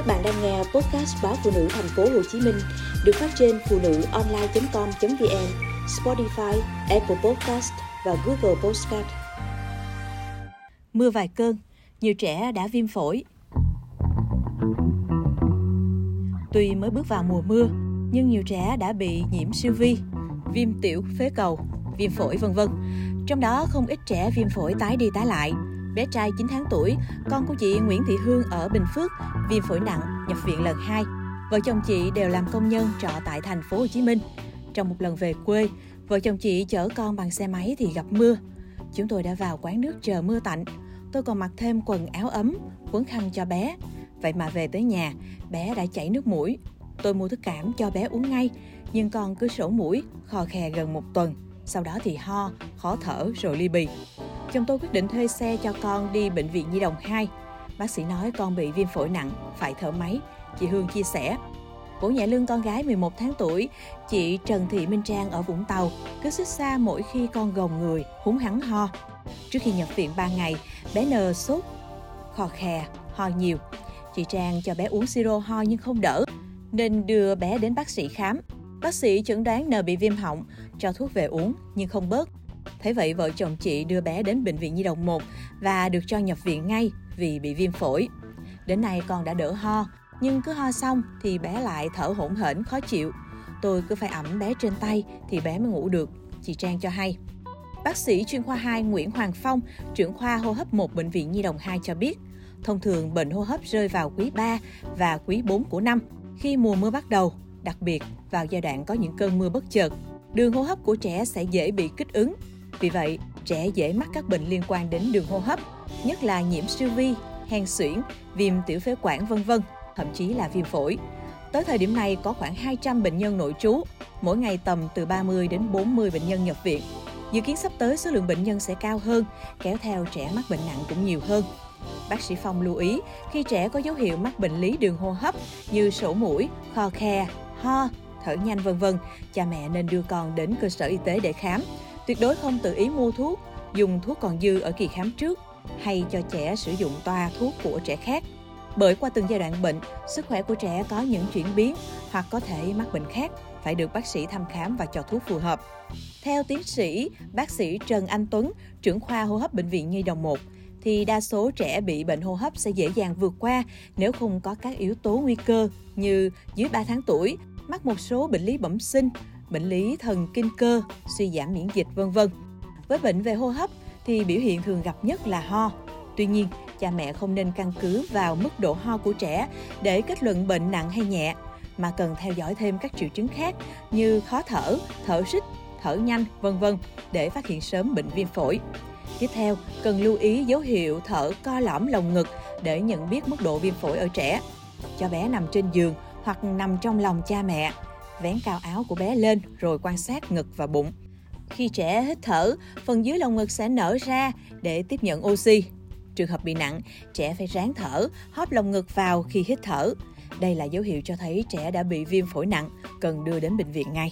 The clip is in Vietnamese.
Các bạn đang nghe podcast báo phụ nữ thành phố Hồ Chí Minh được phát trên phụ nữ online.com.vn, Spotify, Apple Podcast và Google Podcast. Mưa vài cơn, nhiều trẻ đã viêm phổi. Tuy mới bước vào mùa mưa, nhưng nhiều trẻ đã bị nhiễm siêu vi, viêm tiểu phế cầu, viêm phổi vân vân. Trong đó không ít trẻ viêm phổi tái đi tái lại, Bé trai 9 tháng tuổi, con của chị Nguyễn Thị Hương ở Bình Phước, viêm phổi nặng, nhập viện lần 2. Vợ chồng chị đều làm công nhân trọ tại thành phố Hồ Chí Minh. Trong một lần về quê, vợ chồng chị chở con bằng xe máy thì gặp mưa. Chúng tôi đã vào quán nước chờ mưa tạnh. Tôi còn mặc thêm quần áo ấm, quấn khăn cho bé. Vậy mà về tới nhà, bé đã chảy nước mũi. Tôi mua thức cảm cho bé uống ngay, nhưng con cứ sổ mũi, khò khè gần một tuần. Sau đó thì ho, khó thở rồi ly bì. Chồng tôi quyết định thuê xe cho con đi bệnh viện Nhi đồng 2. Bác sĩ nói con bị viêm phổi nặng, phải thở máy. Chị Hương chia sẻ. Cổ nhẹ lưng con gái 11 tháng tuổi, chị Trần Thị Minh Trang ở Vũng Tàu cứ xích xa mỗi khi con gồng người, húng hắn ho. Trước khi nhập viện 3 ngày, bé N sốt, khò khè, ho nhiều. Chị Trang cho bé uống siro ho nhưng không đỡ, nên đưa bé đến bác sĩ khám. Bác sĩ chẩn đoán N bị viêm họng, cho thuốc về uống nhưng không bớt. Thế vậy vợ chồng chị đưa bé đến bệnh viện Nhi đồng 1 và được cho nhập viện ngay vì bị viêm phổi. Đến nay con đã đỡ ho, nhưng cứ ho xong thì bé lại thở hổn hển khó chịu. Tôi cứ phải ẩm bé trên tay thì bé mới ngủ được, chị Trang cho hay. Bác sĩ chuyên khoa 2 Nguyễn Hoàng Phong, trưởng khoa hô hấp 1 bệnh viện Nhi đồng 2 cho biết, thông thường bệnh hô hấp rơi vào quý 3 và quý 4 của năm, khi mùa mưa bắt đầu, đặc biệt vào giai đoạn có những cơn mưa bất chợt. Đường hô hấp của trẻ sẽ dễ bị kích ứng, vì vậy, trẻ dễ mắc các bệnh liên quan đến đường hô hấp, nhất là nhiễm siêu vi, hen suyễn, viêm tiểu phế quản vân vân, thậm chí là viêm phổi. Tới thời điểm này có khoảng 200 bệnh nhân nội trú, mỗi ngày tầm từ 30 đến 40 bệnh nhân nhập viện. Dự kiến sắp tới số lượng bệnh nhân sẽ cao hơn, kéo theo trẻ mắc bệnh nặng cũng nhiều hơn. Bác sĩ Phong lưu ý, khi trẻ có dấu hiệu mắc bệnh lý đường hô hấp như sổ mũi, kho khe, ho, thở nhanh vân vân, cha mẹ nên đưa con đến cơ sở y tế để khám Tuyệt đối không tự ý mua thuốc, dùng thuốc còn dư ở kỳ khám trước hay cho trẻ sử dụng toa thuốc của trẻ khác. Bởi qua từng giai đoạn bệnh, sức khỏe của trẻ có những chuyển biến hoặc có thể mắc bệnh khác, phải được bác sĩ thăm khám và cho thuốc phù hợp. Theo tiến sĩ bác sĩ Trần Anh Tuấn, trưởng khoa hô hấp bệnh viện Nhi đồng 1, thì đa số trẻ bị bệnh hô hấp sẽ dễ dàng vượt qua nếu không có các yếu tố nguy cơ như dưới 3 tháng tuổi, mắc một số bệnh lý bẩm sinh, bệnh lý thần kinh cơ, suy giảm miễn dịch vân vân. Với bệnh về hô hấp thì biểu hiện thường gặp nhất là ho. Tuy nhiên, cha mẹ không nên căn cứ vào mức độ ho của trẻ để kết luận bệnh nặng hay nhẹ, mà cần theo dõi thêm các triệu chứng khác như khó thở, thở rít, thở nhanh, vân vân để phát hiện sớm bệnh viêm phổi. Tiếp theo, cần lưu ý dấu hiệu thở co lõm lồng ngực để nhận biết mức độ viêm phổi ở trẻ. Cho bé nằm trên giường hoặc nằm trong lòng cha mẹ vén cao áo của bé lên rồi quan sát ngực và bụng. Khi trẻ hít thở, phần dưới lồng ngực sẽ nở ra để tiếp nhận oxy. Trường hợp bị nặng, trẻ phải ráng thở, hóp lồng ngực vào khi hít thở. Đây là dấu hiệu cho thấy trẻ đã bị viêm phổi nặng, cần đưa đến bệnh viện ngay.